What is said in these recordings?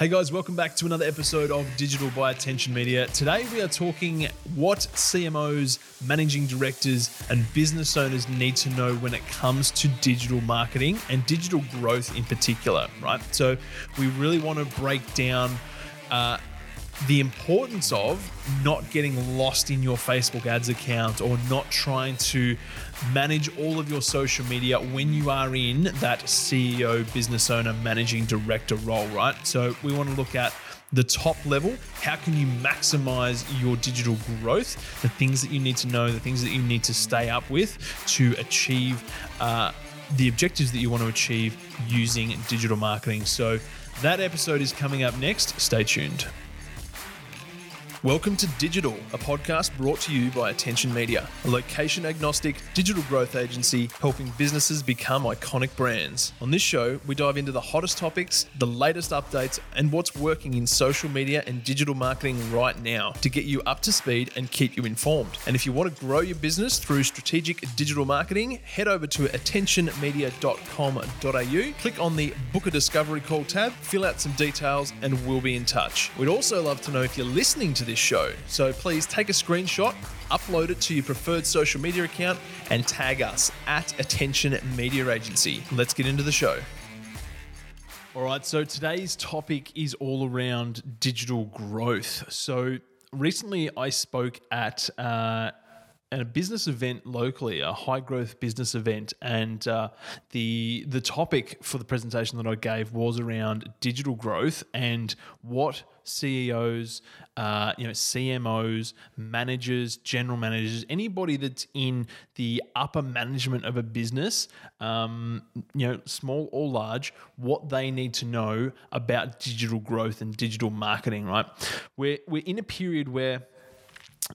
Hey guys, welcome back to another episode of Digital by Attention Media. Today we are talking what CMOs, managing directors, and business owners need to know when it comes to digital marketing and digital growth in particular, right? So we really want to break down uh, the importance of not getting lost in your Facebook ads account or not trying to manage all of your social media when you are in that CEO, business owner, managing director role, right? So we want to look at the top level. How can you maximize your digital growth? The things that you need to know, the things that you need to stay up with to achieve uh, the objectives that you want to achieve using digital marketing. So that episode is coming up next. Stay tuned. Welcome to Digital, a podcast brought to you by Attention Media, a location agnostic digital growth agency helping businesses become iconic brands. On this show, we dive into the hottest topics, the latest updates, and what's working in social media and digital marketing right now to get you up to speed and keep you informed. And if you want to grow your business through strategic digital marketing, head over to attentionmedia.com.au, click on the Book a Discovery Call tab, fill out some details, and we'll be in touch. We'd also love to know if you're listening to this show. So please take a screenshot, upload it to your preferred social media account, and tag us at Attention Media Agency. Let's get into the show. All right, so today's topic is all around digital growth. So recently I spoke at uh, at a business event locally, a high growth business event, and uh, the the topic for the presentation that I gave was around digital growth and what CEOs, uh, you know, CMOs, managers, general managers, anybody that's in the upper management of a business, um, you know, small or large, what they need to know about digital growth and digital marketing. Right, we're we're in a period where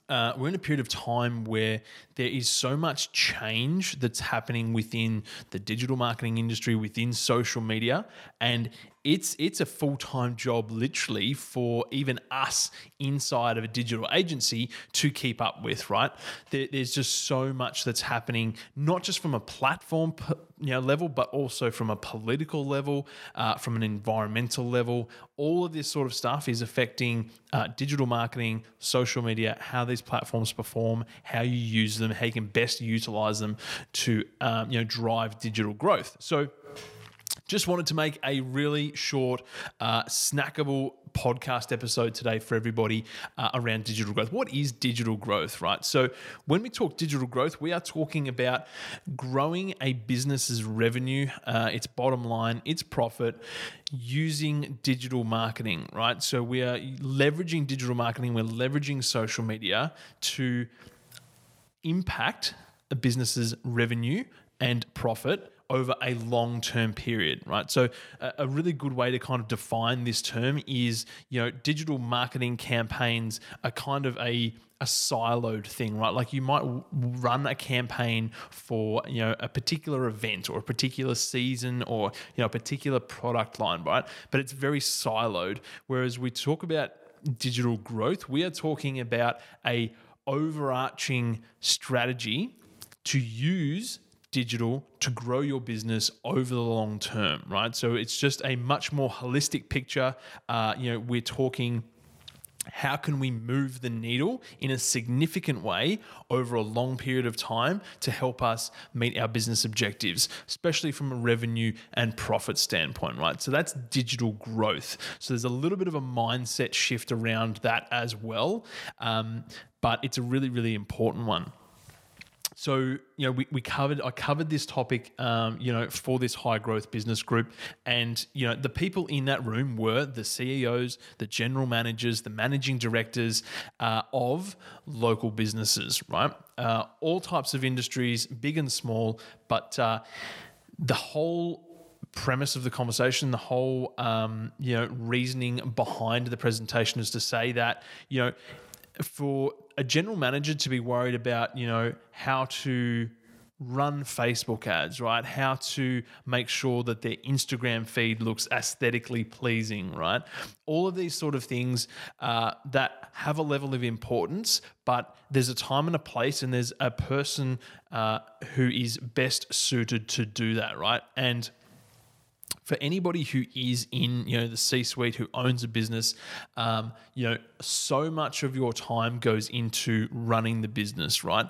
uh, we're in a period of time where there is so much change that's happening within the digital marketing industry, within social media, and it's it's a full time job, literally, for even us inside of a digital agency to keep up with. Right? There, there's just so much that's happening, not just from a platform you know level, but also from a political level, uh, from an environmental level. All of this sort of stuff is affecting uh, digital marketing, social media, how these platforms perform, how you use them, how you can best utilize them to um, you know drive digital growth. So just wanted to make a really short, uh, snackable podcast episode today for everybody uh, around digital growth. What is digital growth, right? So, when we talk digital growth, we are talking about growing a business's revenue, uh, its bottom line, its profit using digital marketing, right? So, we are leveraging digital marketing, we're leveraging social media to impact a business's revenue and profit over a long term period, right? So, a, really good way to kind of define this term is, you know, digital marketing campaigns are kind of a a siloed thing, right? Like you might run a campaign for, you know, a particular event or a particular season or, you know, a particular product line, right? But it's very siloed. Whereas we talk about digital growth, we are talking about a overarching strategy to use digital to grow your business over the long term, right? So it's just a much more holistic picture. Uh, you know, we're talking how can we move the needle in a significant way over a long period of time to help us meet our business objectives, especially from a revenue and profit standpoint, right? So that's digital growth. So there's a little bit of a mindset shift around that as well, um, but it's a really, really important one. So you know we, we covered I covered this topic um, you know for this high growth business group, and you know the people in that room were the CEOs, the general managers, the managing directors uh, of local businesses, right? Uh, all types of industries, big and small, but uh, the whole premise of the conversation, the whole um, you know reasoning behind the presentation is to say that you know for a general manager to be worried about, you know, how to run Facebook ads, right? How to make sure that their Instagram feed looks aesthetically pleasing, right? All of these sort of things uh, that have a level of importance, but there's a time and a place, and there's a person uh, who is best suited to do that, right? And for anybody who is in you know the C-suite who owns a business, um, you know so much of your time goes into running the business, right?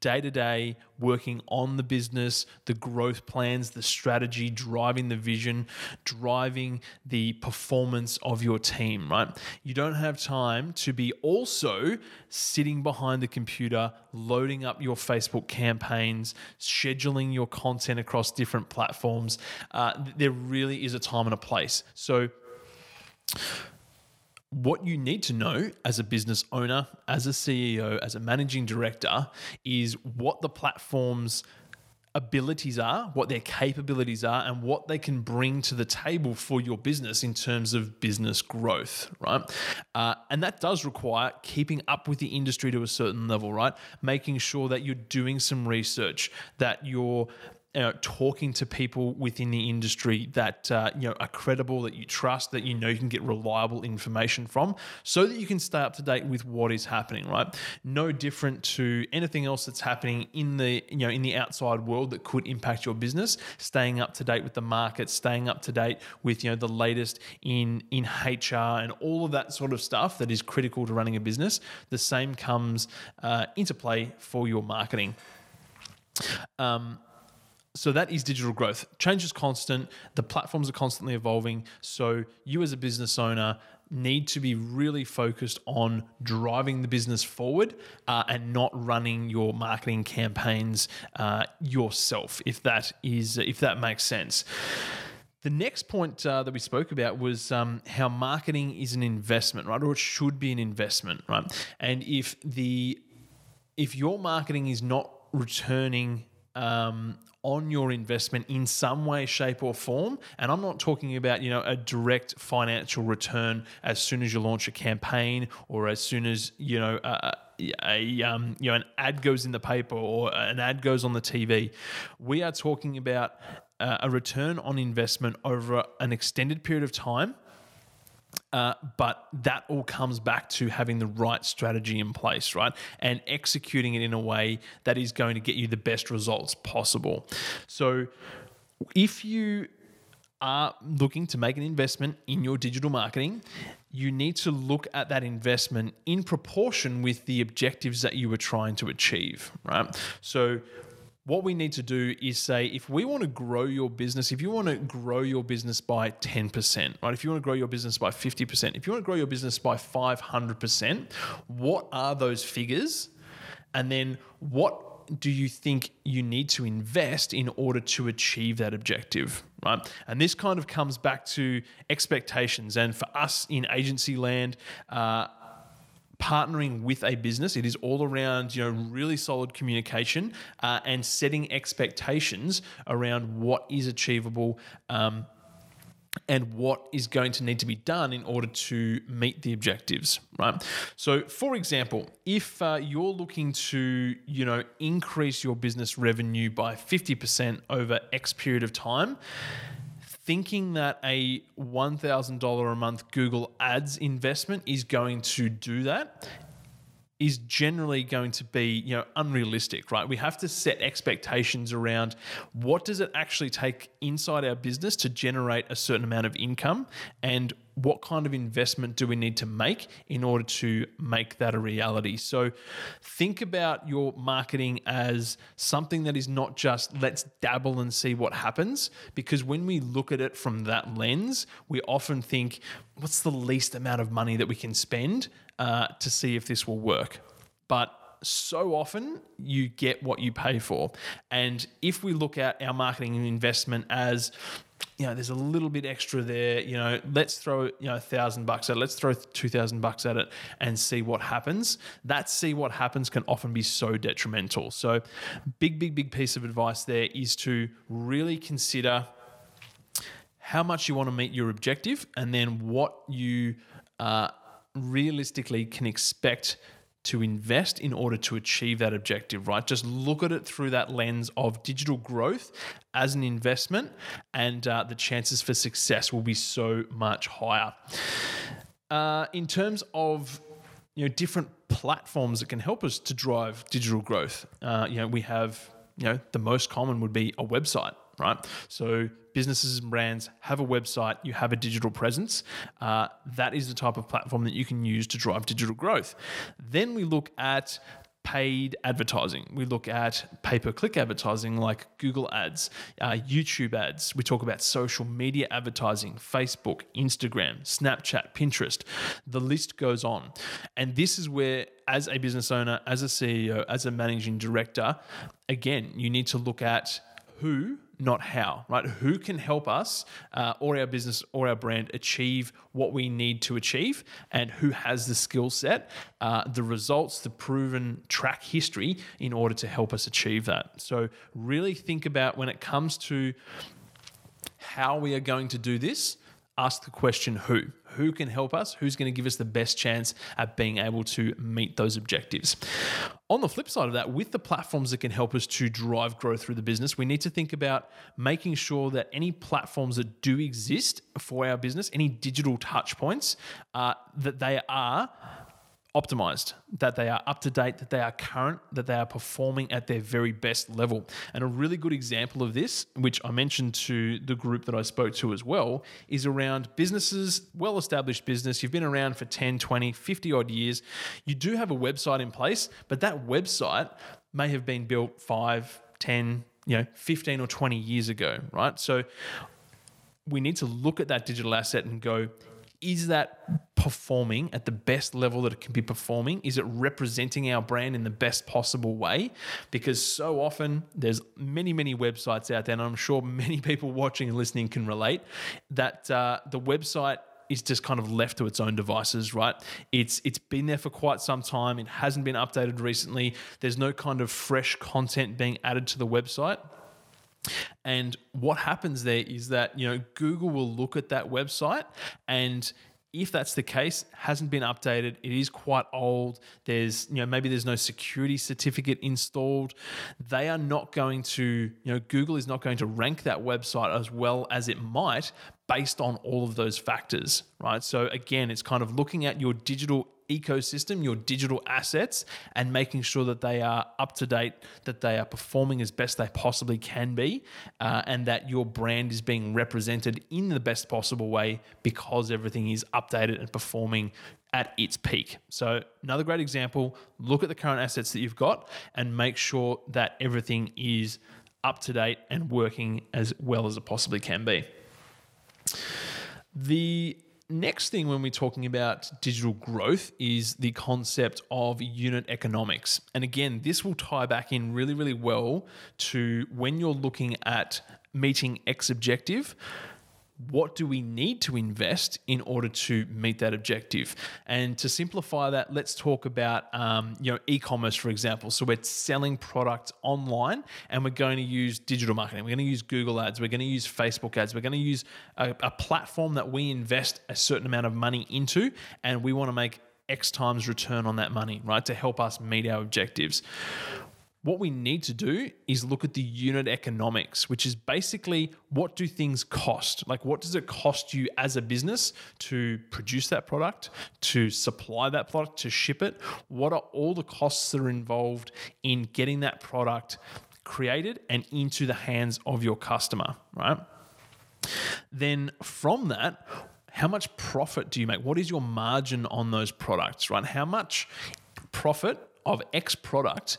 Day to day, working on the business, the growth plans, the strategy, driving the vision, driving the performance of your team, right? You don't have time to be also sitting behind the computer, loading up your Facebook campaigns, scheduling your content across different platforms. Uh, there really is a time and a place. So, what you need to know as a business owner, as a CEO, as a managing director is what the platform's abilities are, what their capabilities are, and what they can bring to the table for your business in terms of business growth, right? Uh, and that does require keeping up with the industry to a certain level, right? Making sure that you're doing some research, that you're you know, talking to people within the industry that uh, you know are credible, that you trust, that you know you can get reliable information from, so that you can stay up to date with what is happening. Right, no different to anything else that's happening in the you know in the outside world that could impact your business. Staying up to date with the market, staying up to date with you know the latest in in HR and all of that sort of stuff that is critical to running a business. The same comes uh, into play for your marketing. Um, so that is digital growth. Change is constant. The platforms are constantly evolving. So you as a business owner need to be really focused on driving the business forward uh, and not running your marketing campaigns uh, yourself. If that is, if that makes sense. The next point uh, that we spoke about was um, how marketing is an investment, right? Or it should be an investment, right? And if the if your marketing is not returning um, on your investment in some way, shape, or form. And I'm not talking about you know a direct financial return as soon as you launch a campaign or as soon as you know. A, um, you know an ad goes in the paper or an ad goes on the TV. We are talking about uh, a return on investment over an extended period of time uh, but that all comes back to having the right strategy in place, right? And executing it in a way that is going to get you the best results possible. So, if you are looking to make an investment in your digital marketing, you need to look at that investment in proportion with the objectives that you were trying to achieve, right? So, what we need to do is say if we want to grow your business, if you want to grow your business by 10%, right? If you want to grow your business by 50%, if you want to grow your business by 500%, what are those figures? And then what do you think you need to invest in order to achieve that objective, right? And this kind of comes back to expectations. And for us in agency land, uh, partnering with a business. It is all around you know really solid communication uh, and setting expectations around what is achievable. Um, and what is going to need to be done in order to meet the objectives right so for example if uh, you're looking to you know increase your business revenue by 50% over x period of time thinking that a $1,000 a month Google Ads investment is going to do that is generally going to be you know unrealistic right? We have to set expectations around what does it actually take inside our business to generate a certain amount of income and what kind of investment do we need to make in order to make that a reality? So think about your marketing as something that is not just let's dabble and see what happens, because when we look at it from that lens, we often think, what's the least amount of money that we can spend uh, to see if this will work? But so often you get what you pay for. And if we look at our marketing investment as you know, there's a little bit extra there. You know, let's throw you know a thousand bucks at it. Let's throw two thousand bucks at it and see what happens. That see what happens can often be so detrimental. So, big, big, big piece of advice there is to really consider how much you want to meet your objective, and then what you uh, realistically can expect to invest in order to achieve that objective, right? Just look at it through that lens of digital growth as an investment, and uh, the chances for success will be so much higher. Uh, in terms of you know different platforms that can help us to drive digital growth, uh, you know we have you know the most common would be a website, right? So businesses and brands have a website, you have a digital presence. Uh, that is the type of platform that you can use to drive digital growth. Then we look at paid advertising. We look at pay per click advertising like Google ads, uh, YouTube ads. We talk about social media advertising, Facebook, Instagram, Snapchat, Pinterest. The list goes on. And this is where, as a business owner, as a CEO, as a managing director, again, you need to look at who not how, right? Who can help us uh, or our business or our brand achieve what we need to achieve, and who has the skill set, uh, the results, the proven track history in order to help us achieve that. So, really think about when it comes to how we are going to do this ask the question who. Who can help us? Who's going to give us the best chance at being able to meet those objectives? On the flip side of that, with the platforms that can help us to drive growth through the business, we need to think about making sure that any platforms that do exist for our business, any digital touch points, uh, that they are optimized, that they are up to date, that they are current, that they are performing at their very best level. And a really good example of this, which I mentioned to the group that I spoke to as well, is around businesses, well established business. You've been around for 10, 20, 50 odd years. You do have a website in place, but that website may have been built five, 10, you know, 15 or 20 years ago, right? So we need to look at that digital asset and go, is that performing at the best level that it can be performing? Is it representing our brand in the best possible way? Because so often there's many, many websites out there, and I'm sure many people watching and listening can relate that uh, the website is just kind of left to its own devices, right? It's it's been there for quite some time. It hasn't been updated recently. There's no kind of fresh content being added to the website. And what happens there is that, you know, Google will look at that website and if that's the case, hasn't been updated, it is quite old. There's, you know, maybe there's no security certificate installed. They are not going to, you know, Google is not going to rank that website as well as it might based on all of those factors, right? So again, it's kind of looking at your digital ecosystem, your digital assets, and making sure that they are up to date, that they are performing as best they possibly can be, uh, and that your brand is being represented in the best possible way because everything is updated and performing at its peak. So, another great example look at the current assets that you've got and make sure that everything is up to date and working as well as it possibly can be. The next thing when we're talking about digital growth is the concept of unit economics. And again, this will tie back in really, really well to when you're looking at meeting X objective what do we need to invest in order to meet that objective? And to simplify that, let's talk about um, you know e-commerce, for example. So we're selling products online, and we're going to use digital marketing. We're going to use Google Ads. We're going to use Facebook Ads. We're going to use a, a platform that we invest a certain amount of money into, and we want to make X times return on that money, right, to help us meet our objectives what we need to do is look at the unit economics, which is basically what do things cost? Like, what does it cost you as a business to produce that product, to supply that product, to ship it? What are all the costs that are involved in getting that product created and into the hands of your customer, right? Then from that, how much profit do you make? What is your margin on those products, right? How much profit of X product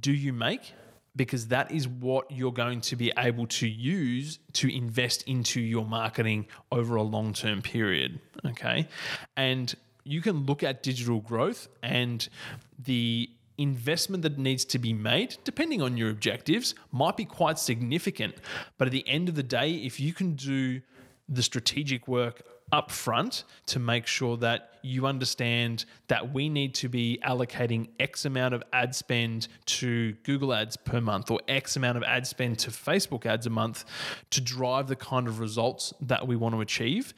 do you make? Because that is what you're going to be able to use to invest into your marketing over a long term period. Okay. And you can look at digital growth and the investment that needs to be made, depending on your objectives, might be quite significant. But at the end of the day, if you can do the strategic work up front to make sure that you understand that we need to be allocating X amount of ad spend to Google ads per month or X amount of ad spend to Facebook ads a month to drive the kind of results that we want to achieve.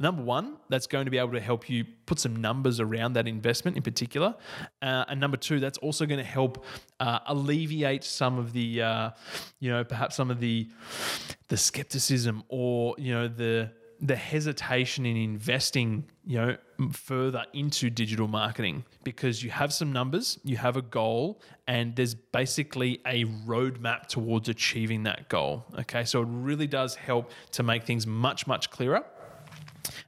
Number one, that's going to be able to help you put some numbers around that investment in particular. Uh, and number two, that's also going to help uh, alleviate some of the, uh, you know, perhaps some of the the skepticism or you know the the hesitation in investing, you know, further into digital marketing because you have some numbers, you have a goal, and there's basically a roadmap towards achieving that goal. Okay, so it really does help to make things much, much clearer.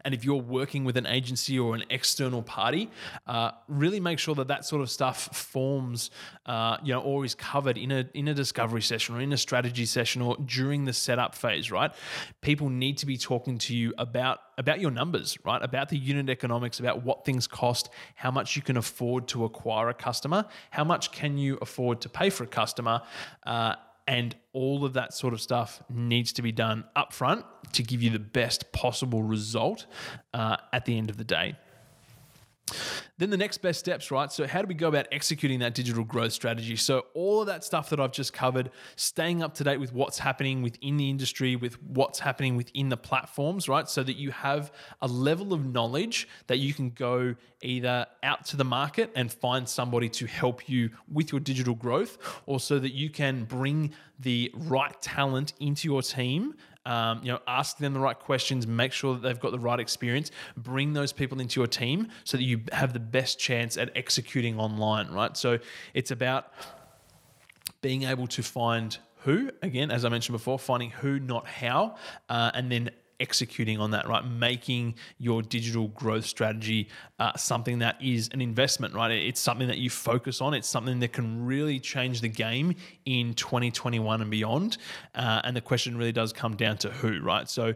And if you're working with an agency or an external party, uh, really make sure that that sort of stuff forms, uh, you know, or is covered in a in a discovery session or in a strategy session or during the setup phase. Right? People need to be talking to you about about your numbers, right? About the unit economics, about what things cost, how much you can afford to acquire a customer, how much can you afford to pay for a customer. Uh, and all of that sort of stuff needs to be done upfront to give you the best possible result uh, at the end of the day. Then the next best steps, right? So, how do we go about executing that digital growth strategy? So, all of that stuff that I've just covered, staying up to date with what's happening within the industry, with what's happening within the platforms, right? So that you have a level of knowledge that you can go either out to the market and find somebody to help you with your digital growth, or so that you can bring the right talent into your team um, you know, ask them the right questions, make sure that they've got the right experience, bring those people into your team so that you have the best chance at executing online, right? So it's about being able to find who, again, as I mentioned before, finding who, not how, uh, and then executing on that, right? Making your digital growth strategy uh, something that is an investment, right? It's something that you focus on. It's something that can really change the game in 2021 and beyond. Uh, and the question really does come down to who, right? So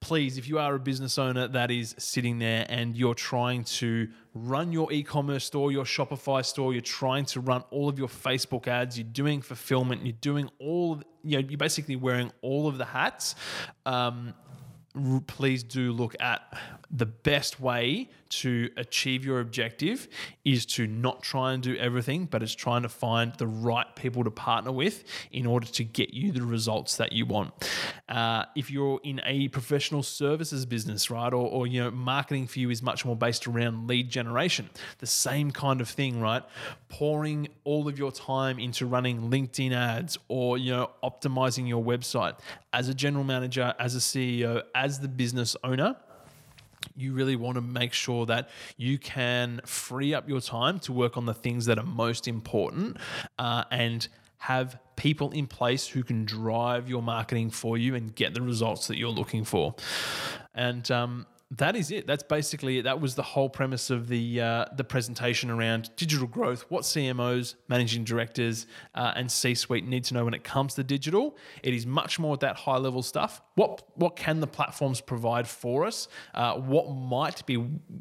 please, if you are a business owner that is sitting there and you're trying to run your e-commerce store, your Shopify store, you're trying to run all of your Facebook ads, you're doing fulfillment, you're doing all, you know, you're basically wearing all of the hats. Um, please do look at the best way to achieve your objective is to not try and do everything, but it's trying to find the right people to partner with in order to get you the results that you want. Uh, if you're in a professional services business, right, or, or you know, marketing for you is much more based around lead generation, the same kind of thing, right? Pouring all of your time into running LinkedIn ads or you know, optimizing your website as a general manager, as a CEO, as the business owner you really want to make sure that you can free up your time to work on the things that are most important uh, and have people in place who can drive your marketing for you and get the results that you're looking for. And um, that is it. That's basically it. That was the whole premise of the uh, the presentation around digital growth. What CMOs, managing directors, uh, and C-suite need to know when it comes to digital. It is much more that high level stuff. What what can the platforms provide for us? Uh, what might be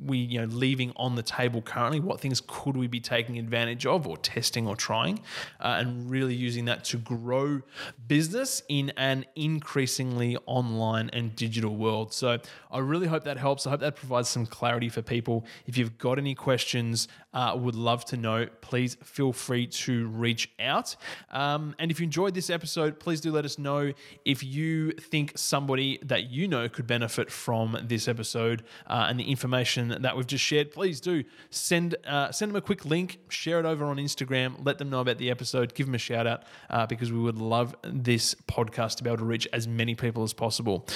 we you know leaving on the table currently? What things could we be taking advantage of, or testing, or trying, uh, and really using that to grow business in an increasingly online and digital world. So I really hope that helps. I hope that provides some clarity for people. If you've got any questions, uh, would love to know. Please feel free to reach out. Um, and if you enjoyed this episode, please do let us know if you think somebody that you know could benefit from this episode uh, and the information that we've just shared. Please do send uh, send them a quick link, share it over on Instagram, let them know about the episode, give them a shout out uh, because we would love this podcast to be able to reach as many people as possible.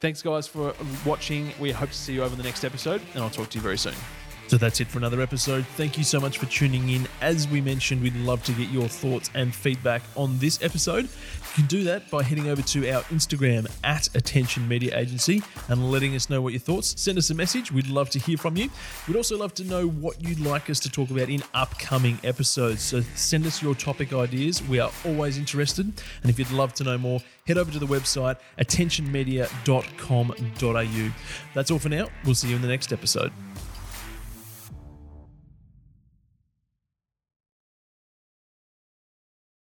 Thanks, guys, for watching. We hope to see you over the next episode, and I'll talk to you very soon. So that's it for another episode. Thank you so much for tuning in. As we mentioned, we'd love to get your thoughts and feedback on this episode. You can do that by heading over to our Instagram at Attention Media Agency and letting us know what your thoughts. Send us a message. We'd love to hear from you. We'd also love to know what you'd like us to talk about in upcoming episodes. So send us your topic ideas. We are always interested. And if you'd love to know more, head over to the website attentionmedia.com.au. That's all for now. We'll see you in the next episode.